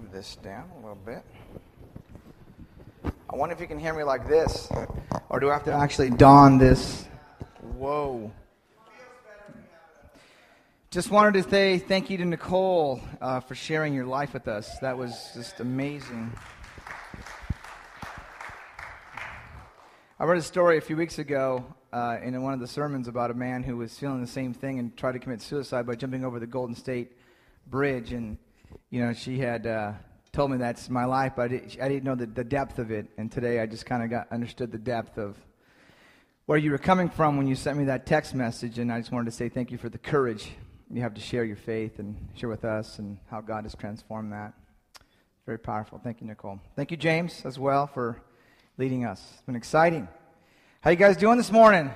move this down a little bit. I wonder if you can hear me like this, or do I have to actually don this? Whoa. Just wanted to say thank you to Nicole uh, for sharing your life with us. That was just amazing. I read a story a few weeks ago uh, in one of the sermons about a man who was feeling the same thing and tried to commit suicide by jumping over the Golden State Bridge. And, you know, she had uh, told me that's my life, but I, did, I didn't know the, the depth of it. And today I just kind of got understood the depth of where you were coming from when you sent me that text message. And I just wanted to say thank you for the courage you have to share your faith and share with us and how God has transformed that. Very powerful. Thank you, Nicole. Thank you, James, as well, for leading us. It's been exciting. How you guys doing this morning?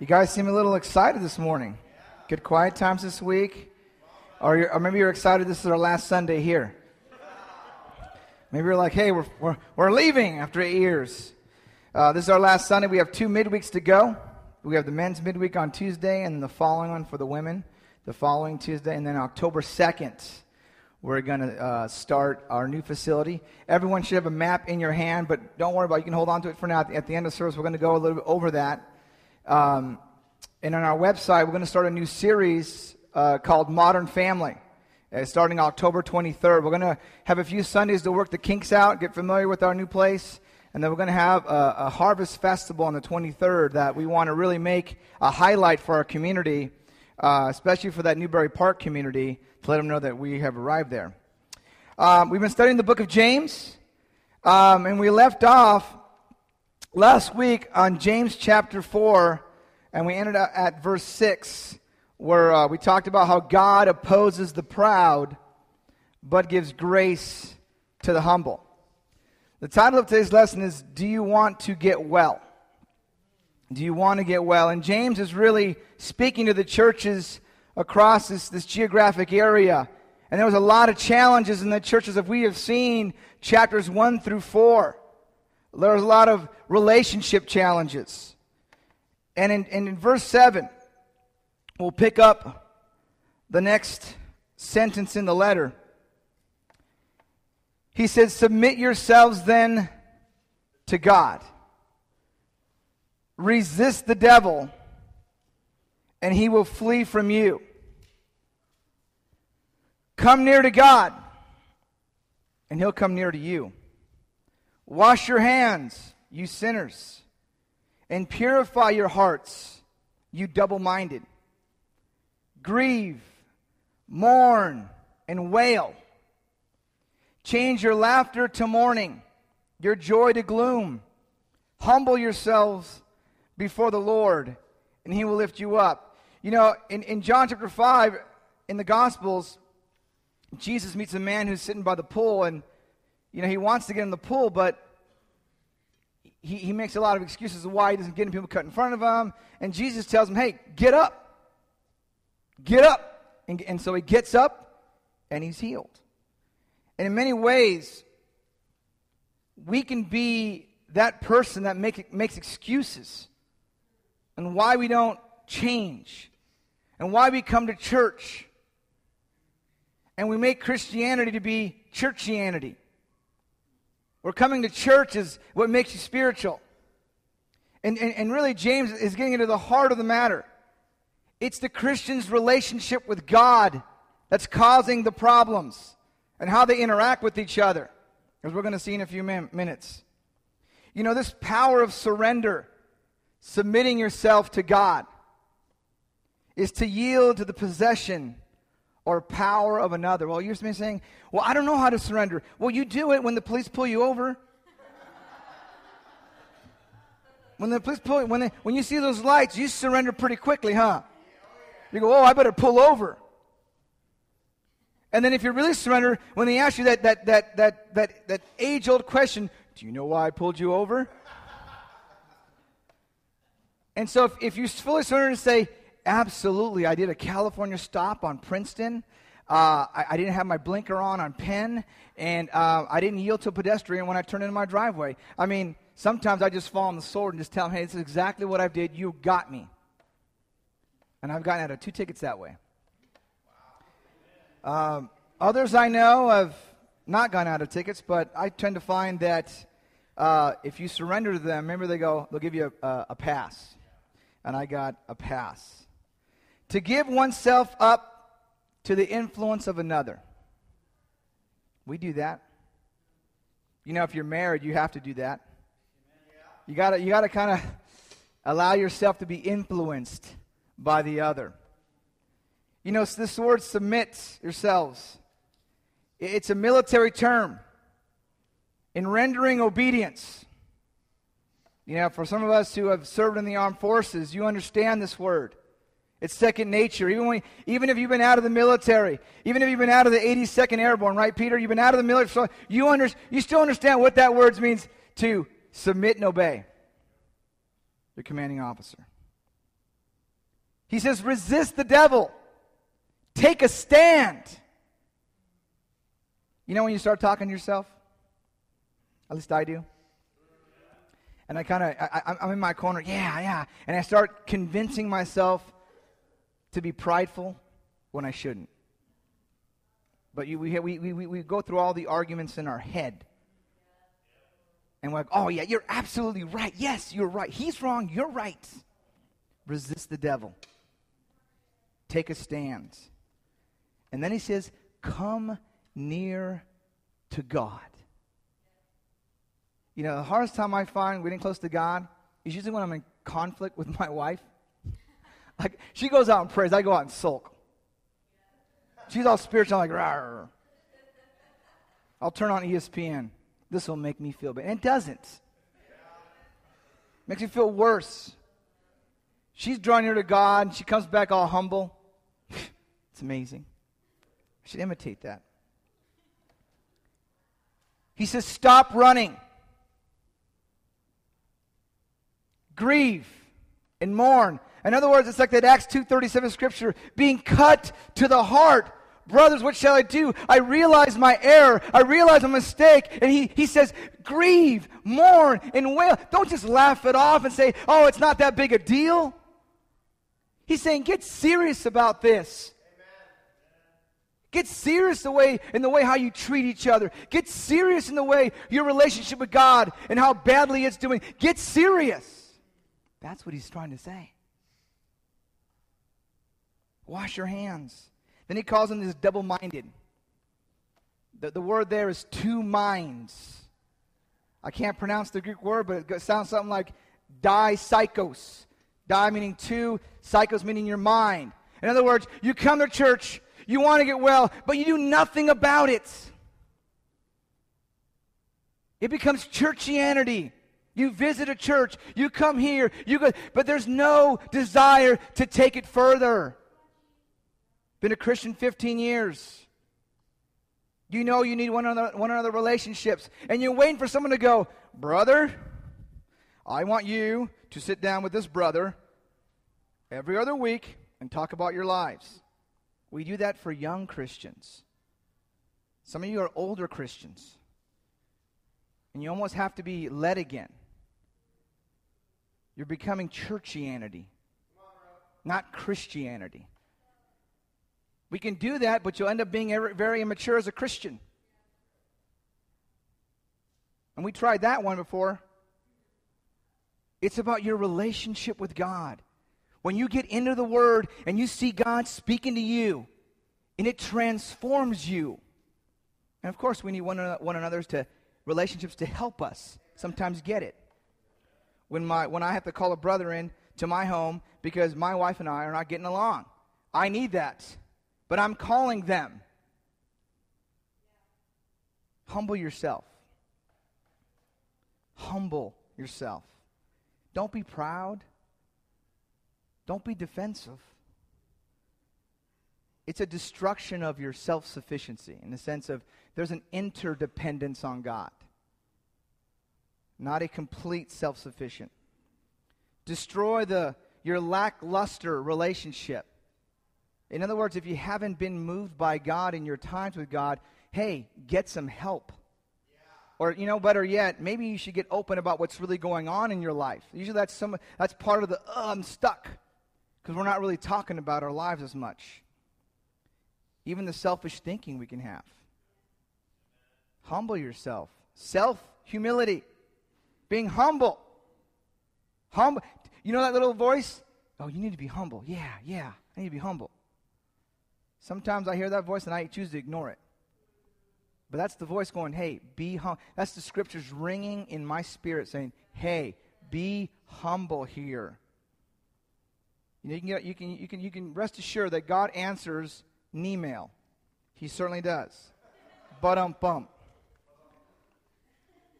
You guys seem a little excited this morning. Good quiet times this week. Or, or maybe you're excited this is our last Sunday here. Maybe you're like, hey, we're, we're, we're leaving after eight years. Uh, this is our last Sunday. We have two midweeks to go. We have the men's midweek on Tuesday and the following one for the women the following Tuesday. And then October 2nd, we're going to uh, start our new facility. Everyone should have a map in your hand, but don't worry about it. You can hold on to it for now. At the, end of service, we're going to go a little bit over that. Um, and on our website, we're going to start a new series uh, called Modern Family. Uh, starting October 23rd. We're going to have a few Sundays to work the kinks out, get familiar with our new place. And then we're going to have a, a harvest festival on the 23rd that we want to really make a highlight for our community, uh, especially for that Newbury Park community to let them know that we have arrived there. Um, we've been studying the book of James, um, and we left off last week on James chapter 4, and we ended up at verse 6, where uh, we talked about how God opposes the proud, but gives grace to the humble. The title of today's lesson is Do You Want to Get Well? Do you want to get well? And James is really speaking to the churches across this, this geographic area. And there was a lot of challenges in the churches if we have seen chapters 1 through 4. There was a lot of relationship challenges. And in, and in verse 7, we'll pick up the next sentence in the letter. He says, Submit yourselves then to God. Resist the devil and he will flee from you. Come near to God, and he'll come near to you. Wash your hands, you sinners, and purify your hearts, you double minded. Grieve, mourn, and wail. Change your laughter to mourning, your joy to gloom. Humble yourselves before the Lord, and he will lift you up. You know, in, in John chapter 5, in the Gospels, Jesus meets a man who's sitting by the pool, and, you know, he wants to get in the pool, but he, he makes a lot of excuses of why he doesn't get in. People cut in front of him. And Jesus tells him, hey, get up. Get up. And, and so he gets up, and he's healed. And in many ways, we can be that person that make, makes excuses and why we don't change and why we come to church. And we make Christianity to be churchianity. We're coming to church is what makes you spiritual. And, and, and really, James is getting into the heart of the matter. It's the Christian's relationship with God that's causing the problems and how they interact with each other, as we're going to see in a few min- minutes. You know, this power of surrender, submitting yourself to God is to yield to the possession or power of another. Well, you're saying, well, I don't know how to surrender. Well, you do it when the police pull you over. when the police pull, when, they, when you see those lights, you surrender pretty quickly, huh? You go, oh, I better pull over. And then if you really surrender, when they ask you that, that, that, that, that, that age old question, do you know why I pulled you over? And so if, if you fully surrender and say, Absolutely. I did a California stop on Princeton. Uh, I, I, didn't have my blinker on on Penn, and uh, I didn't yield to a pedestrian when I turned into my driveway. I mean, sometimes I just fall on the sword and just tell them, hey, this is exactly what I did. You got me. And I've gotten out of two tickets that way. Um, Others I know have not gone out of tickets, but I tend to find that uh, if you surrender to them, remember they go, they'll give you a, a pass. And I got a pass. To give oneself up to the influence of another. We do that. You know, if you're married, you have to do that. You gotta, you gotta kind of allow yourself to be influenced by the other. You know, this word submit yourselves. It's a military term. In rendering obedience, you know, for some of us who have served in the armed forces, you understand this word. It's second nature. Even, when, even if you've been out of the military, even if you've been out of the 82nd Airborne, right, Peter? You've been out of the military, so you, under, you still understand what that word means to submit and obey your commanding officer. He says, resist the devil, take a stand. You know when you start talking to yourself? At least I do. And I kind of, I'm in my corner, yeah, yeah. And I start convincing myself to be prideful when I shouldn't. But you, we, we, we, we go through all the arguments in our head. And we're like, oh, yeah, you're absolutely right. Yes, you're right. He's wrong. You're right. Resist the devil. Take a stand. And then he says, come near to God. You know, the hardest time I find getting close to God is usually when I'm in conflict with my wife. Like, she goes out and prays, I go out and sulk. She's all spiritual, like, Rawr. I'll turn on ESPN. This will make me feel better. And it doesn't. Makes me feel worse. She's drawing near to God, and she comes back all humble. It's amazing. I should imitate that. He says, Stop running. Grieve and mourn. In other words, it's like that Acts 2.37 scripture, being cut to the heart. Brothers, what shall I do? I realize my error. I realize my mistake. And he, he says, grieve, mourn, and wail. Don't just laugh it off and say, oh, it's not that big a deal. He's saying, get serious about this. Get serious the way in the way how you treat each other. Get serious in the way your relationship with God and how badly it's doing. Get serious. That's what he's trying to say. Wash your hands. Then he calls them this double minded. The, the word there is two minds. I can't pronounce the Greek word, but it sounds something like psychos. Die meaning two, psychos meaning your mind. In other words, you come to church, you want to get well, but you do nothing about it. It becomes churchianity. You visit a church, you come here, you go, but there's no desire to take it further. Been a Christian 15 years. You know you need one another, one another relationships. And you're waiting for someone to go, Brother, I want you to sit down with this brother every other week and talk about your lives. We do that for young Christians. Some of you are older Christians. And you almost have to be led again. You're becoming churchianity, not Christianity. We can do that, but you'll end up being very immature as a Christian. And we tried that one before. It's about your relationship with God. When you get into the Word and you see God speaking to you, and it transforms you. And of course, we need one, one another's to relationships to help us sometimes get it. When, my, when I have to call a brother in to my home because my wife and I are not getting along, I need that but I'm calling them. Humble yourself. Humble yourself. Don't be proud. Don't be defensive. It's a destruction of your self sufficiency in the sense of there's an interdependence on God, not a complete self sufficient. Destroy the, your lackluster relationship in other words, if you haven't been moved by God in your times with God, hey, get some help. Or, you know, better yet, maybe you should get open about what's really going on in your life. Usually that's, some, that's part of the, oh, I'm stuck. Because we're not really talking about our lives as much. even the selfish thinking we can have. Humble yourself. Self humility. Being humble. Humble. You know that little voice? Oh, you need to be humble. Yeah, yeah. I need to be humble. Sometimes I hear that voice and I choose to ignore it. But that's the voice going, hey, be humble. That's the scriptures ringing in my spirit saying, hey, be humble here. You, know, you, can, get, you, can, you, can, you can rest assured that God answers an email. He certainly does. But um bump.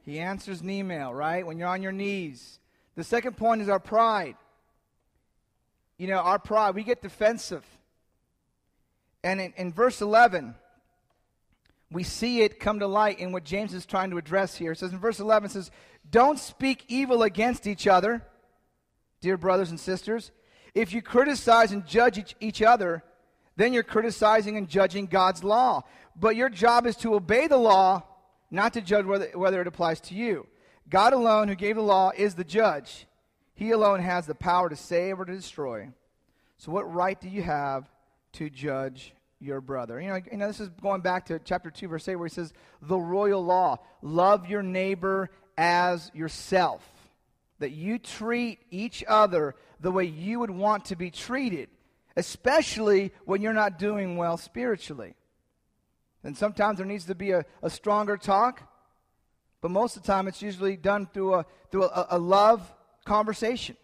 He answers an email, right? When you're on your knees. The second point is our pride. You know, our pride, we get defensive. And in, in verse 11, we see it come to light in what James is trying to address here. It says in verse 11, it says, Don't speak evil against each other, dear brothers and sisters. If you criticize and judge each, each other, then you're criticizing and judging God's law. But your job is to obey the law, not to judge whether, whether it applies to you. God alone, who gave the law, is the judge. He alone has the power to save or to destroy. So, what right do you have to judge your brother? You know, you know, this is going back to chapter 2, verse 8, where he says, The royal law love your neighbor as yourself. That you treat each other the way you would want to be treated, especially when you're not doing well spiritually. And sometimes there needs to be a, a stronger talk, but most of the time it's usually done through a, through a, a love conversation.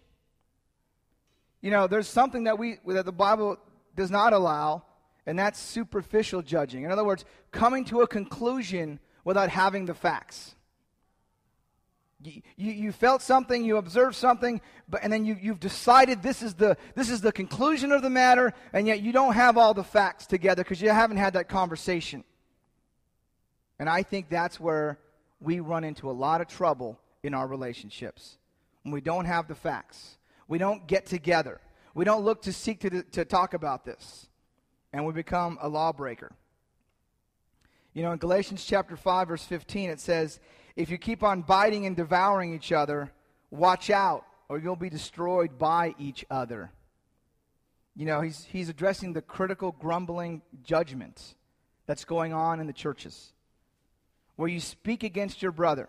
You know, there's something that we that the Bible does not allow, and that's superficial judging. In other words, coming to a conclusion without having the facts. You, you, felt something, you observed something, but, and then you, you've decided this is, the, this is the conclusion of the matter, and yet you don't have all the facts together because you haven't had that conversation. And I think that's where we run into a lot of trouble in our relationships when we don't have the facts. We don't get together. We don't look to seek to, to talk about this. And we become a lawbreaker. You know, in Galatians chapter 5, verse 15, it says, If you keep on biting and devouring each other, watch out, or you'll be destroyed by each other. You know, he's, he's addressing the critical, grumbling judgment that's going on in the churches where you speak against your brother.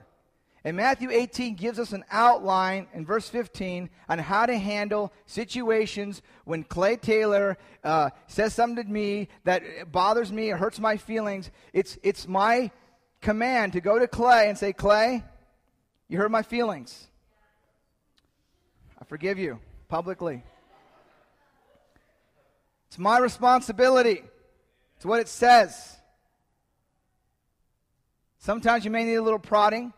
And Matthew 18 gives us an outline in verse 15 on how to handle situations when Clay Taylor uh, says something to me that bothers me or hurts my feelings. It's, it's my command to go to Clay and say, Clay, you hurt my feelings. I forgive you publicly. It's my responsibility. It's what it says. Sometimes you may need a little prodding,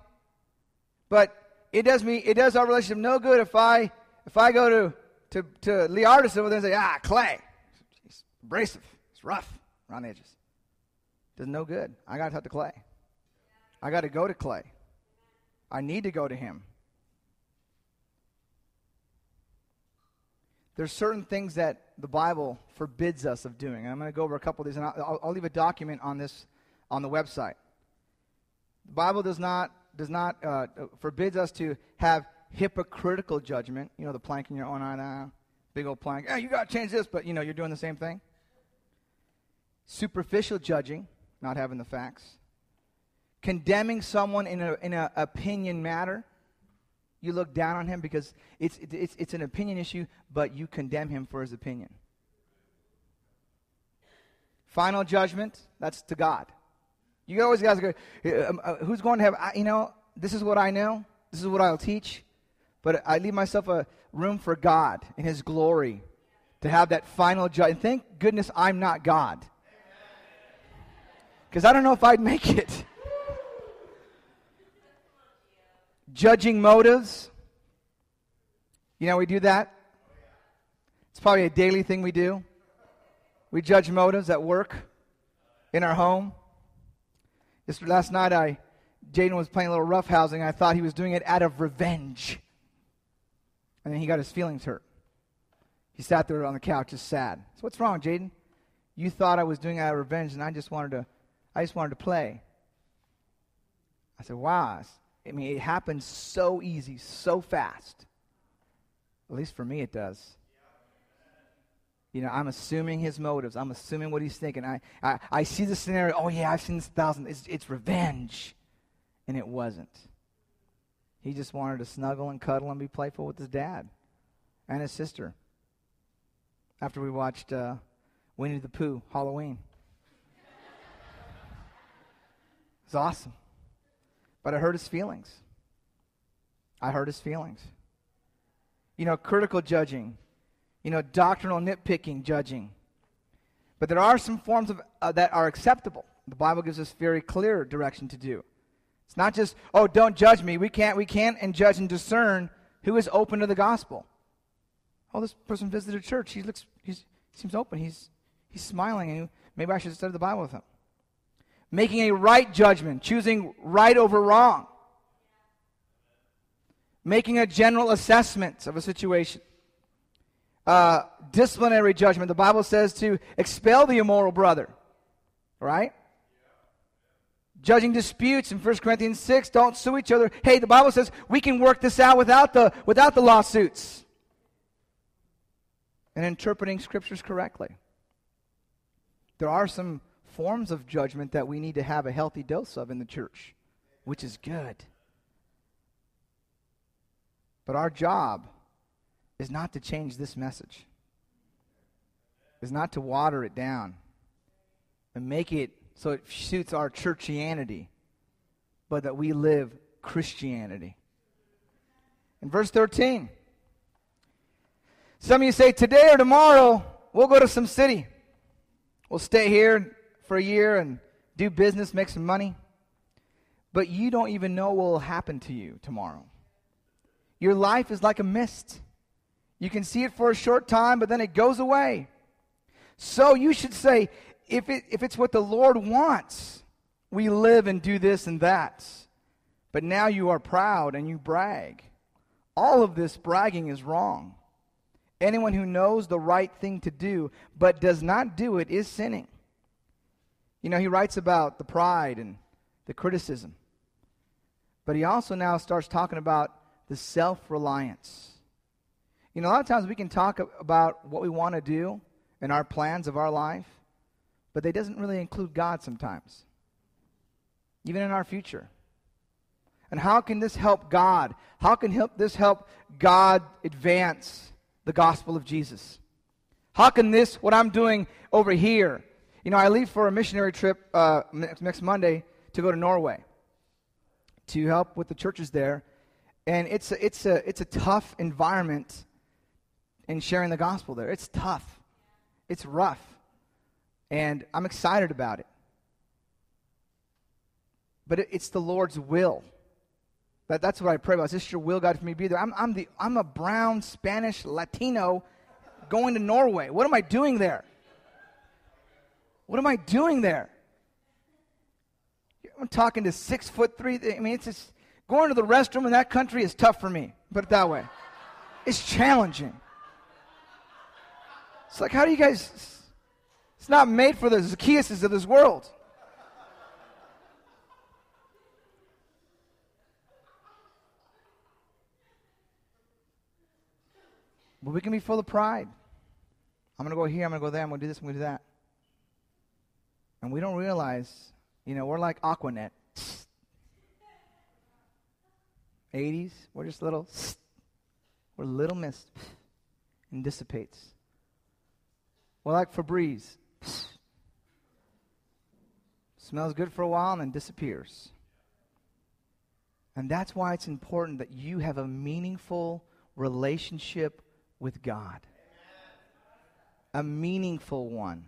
but it does me it does our relationship no good if I if I go to to to Lee Artist over there and say, ah, Clay, It's abrasive, it's rough around the edges. Does no good. I got to talk to Clay. I got to go to Clay. I need to go to him. There's certain things that the Bible forbids us of doing. I'm going to go over a couple of these, and I'll, I'll leave a document on this on the website. The Bible does not, does not uh, forbids us to have hypocritical judgment. You know, the plank in your own eye, now, big old plank. Hey, you got to change this, but you know, you're doing the same thing. Superficial judging, not having the facts. Condemning someone in an in a opinion matter. You look down on him because it's, it's, it's an opinion issue, but you condemn him for his opinion. Final judgment, that's to God. You always guys go, um, uh, who's going to have, you know, this is what I know, this is what I'll teach, but I leave myself a room for God in His glory to have that final judgment. Thank goodness I'm not God. Because I don't know if I'd make it. Judging motives. You know, we do that. It's probably a daily thing we do. We judge motives at work, in our home. Just last night, I Jaden was playing a little roughhousing. I thought he was doing it out of revenge. And then he got his feelings hurt. He sat there on the couch just sad. So what's wrong, Jaden? You thought I was doing it out of revenge, and I just wanted to, I just wanted to play. I said, wow. I mean, it happens so easy, so fast. At least for me, it does. You know, I'm assuming his motives. I'm assuming what he's thinking. I, I, I see the scenario. Oh, yeah, I've seen this a thousand. It's, it's revenge. And it wasn't. He just wanted to snuggle and cuddle and be playful with his dad and his sister after we watched uh, Winnie the Pooh Halloween. It's awesome. But I hurt his feelings. I hurt his feelings. You know, critical judging, you know, doctrinal nitpicking judging. But there are some forms of, uh, that are acceptable. The Bible gives us very clear direction to do. It's not just, oh, don't judge me. We can't, we can't and judge and discern who is open to the gospel. Oh, this person visited church. He looks, he seems open. He's, he's smiling, and maybe I should study the Bible with him. Making a right judgment, choosing right over wrong. Making a general assessment of a situation. Uh, disciplinary judgment. The Bible says to expel the immoral brother. Right? judging disputes in 1 Corinthians 6. Don't sue each other. Hey, the Bible says we can work this out without the, without the lawsuits. And interpreting scriptures correctly. There are some forms of judgment that we need to have a healthy dose of in the church, which is good. But our job is not to change this message, is not to water it down and make it so it suits our churchianity, but that we live Christianity. In verse 13, some of you say, Today or tomorrow, we'll go to some city. We'll stay here for a year and do business, make some money. But you don't even know what will happen to you tomorrow. Your life is like a mist. You can see it for a short time, but then it goes away. So you should say, if, it, if it's what the Lord wants, we live and do this and that. But now you are proud and you brag. All of this bragging is wrong. Anyone who knows the right thing to do but does not do it is sinning. You know, he writes about the pride and the criticism. But he also now starts talking about the self reliance. You know, a lot of times we can talk about what we want to do and our plans of our life but they doesn't really include God sometimes, even in our future. And how can this help God? How can help this help God advance the gospel of Jesus? How can this, what I'm doing over here, you know, I leave for a missionary trip uh, next, Monday to go to Norway to help with the churches there, and it's a, it's a, it's a tough environment in sharing the gospel there. It's tough. It's rough. And I'm excited about it. But it, it's the Lord's will. That, that's what I pray about. Is this your will, God, for me to be there? I'm, I'm, the, I'm a brown, Spanish, Latino going to Norway. What am I doing there? What am I doing there? I'm talking to six foot three. I mean, it's just going to the restroom in that country is tough for me. Put it that way. It's challenging. It's like, how do you guys it's not made for the Zacchaeuses of this world. But we can be full of pride. I'm going to go here, I'm going to go there, I'm going to do this, I'm going to do that. And we don't realize, you know, we're like Aqua Net. 80s, we're just little, we're little mist and dissipates. We're like Febreze. Smells good for a while and then disappears. And that's why it's important that you have a meaningful relationship with God. A meaningful one,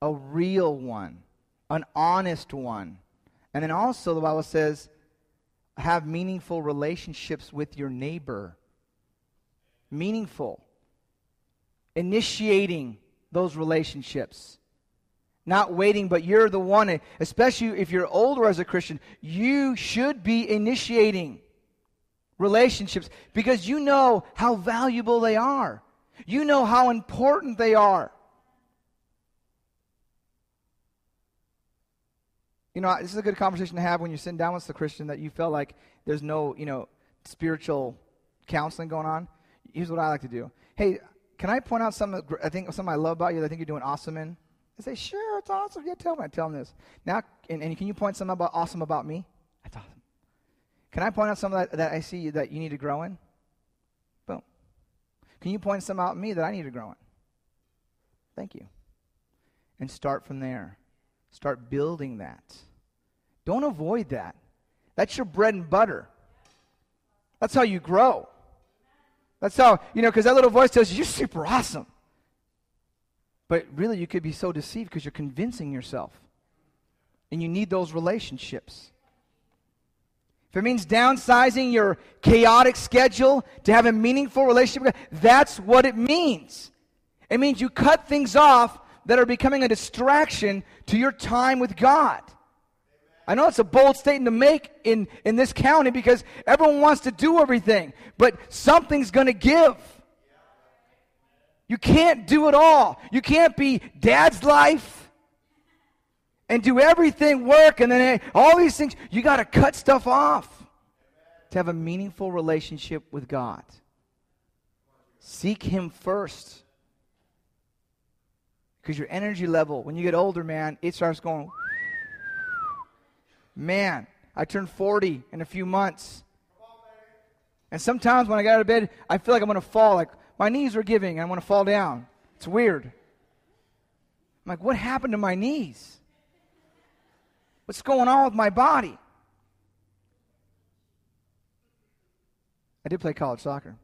a real one, an honest one. And then also, the Bible says, have meaningful relationships with your neighbor. Meaningful. Initiating those relationships not waiting, but you're the one, especially if you're older as a Christian, you should be initiating relationships because you know how valuable they are. You know how important they are. You know, this is a good conversation to have when you're sitting down with the Christian that you felt like there's no, you know, spiritual counseling going on. Here's what I like to do. Hey, can I point out something? I think something I love about you. That I think you're doing awesome in. I say, sure, it's awesome. Yeah, tell me. I tell them this. Now, and, and, can you point something about awesome about me? That's awesome. Can I point out something that, that I see that you need to grow in? Boom. Can you point something out me that I need to grow in? Thank you. And start from there. Start building that. Don't avoid that. That's your bread and butter. That's how you grow. That's how, you know, because that little voice tells you, you're super awesome. But really, you could be so deceived because you're convincing yourself. And you need those relationships. If it means downsizing your chaotic schedule to have a meaningful relationship, that's what it means. It means you cut things off that are becoming a distraction to your time with God. I know it's a bold statement to make in, in this county because everyone wants to do everything, but something's going to give. You can't do it all. You can't be dad's life and do everything work and then all these things. You got to cut stuff off to have a meaningful relationship with God. Seek Him first. Because your energy level, when you get older, man, it starts going. Man, I turned 40 in a few months. And sometimes when I get out of bed, I feel like I'm going to fall. Like, my knees are giving and I want to fall down. It's weird. I'm like, what happened to my knees? What's going on with my body? I did play college soccer.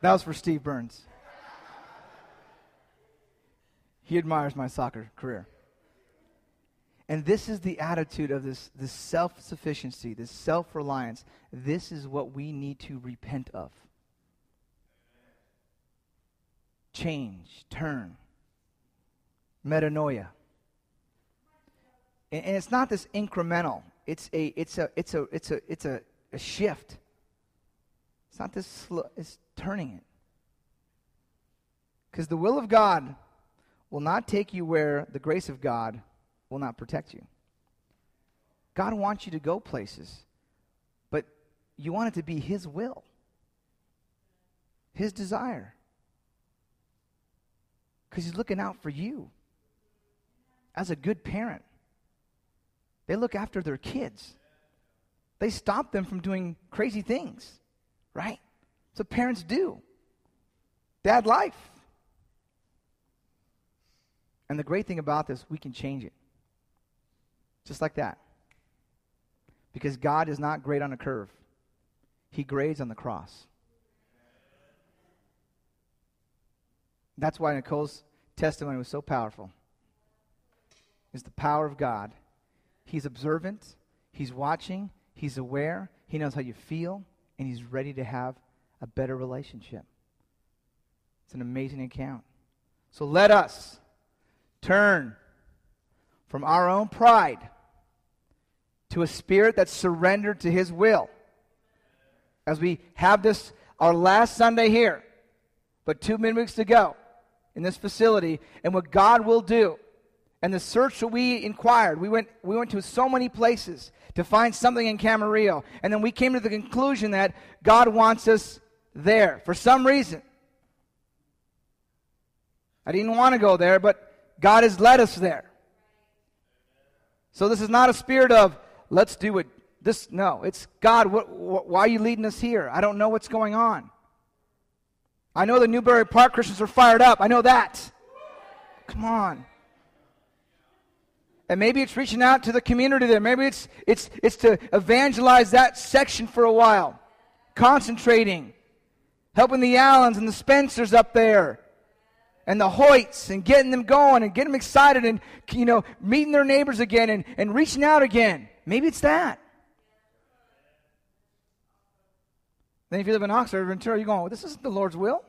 That was for Steve Burns. He admires my soccer career. And this is the attitude of this, this self sufficiency, this self reliance. This is what we need to repent of. Change, turn, metanoia. And, and it's not this incremental. It's a it's a it's a it's a it's a, a shift. It's not this slow, it's turning it. Because the will of God will not take you where the grace of God will not protect you. God wants you to go places, but you want it to be His will, His desire. Because He's looking out for you as a good parent. They look after their kids, they stop them from doing crazy things, right? So parents do. Dad life. And the great thing about this, we can change it. Just like that. Because God is not great on a curve, He grades on the cross. That's why Nicole's testimony was so powerful. Is the power of God. He's observant, He's watching, He's aware, He knows how you feel, and He's ready to have a better relationship. It's an amazing account. So let us turn from our own pride to a spirit that's surrendered to His will. As we have this, our last Sunday here, but two midweeks to go in this facility, and what God will do. And the search that we inquired, we went, we went to so many places to find something in Camarillo. And then we came to the conclusion that God wants us there for some reason. I didn't want to go there, but God has led us there. So this is not a spirit of let's do it. This no, it's God. Why are you leading us here? I don't know what's going on. I know the Newbury Park Christians are fired up. I know that. Come on. And maybe it's reaching out to the community there. Maybe it's it's it's to evangelize that section for a while. Concentrating. Helping the Allens and the Spencers up there and the Hoyts and getting them going and getting them excited and, you know, meeting their neighbors again and, and reaching out again. Maybe it's that. Then if you live in Oxnard or Ventura, you're going, well, this isn't the Lord's will.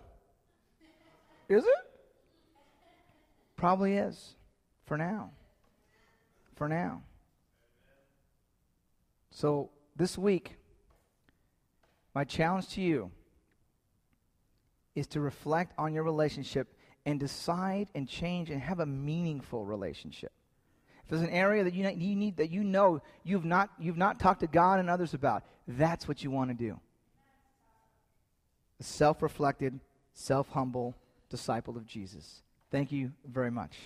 Is it? Probably is. For now. For now. So this week, my challenge to you is to reflect on your relationship and decide and change and have a meaningful relationship. If there's an area that you, need that you know you've not, you've not talked to God and others about, that's what you want to do. A self reflected, self humble disciple of Jesus. Thank you very much.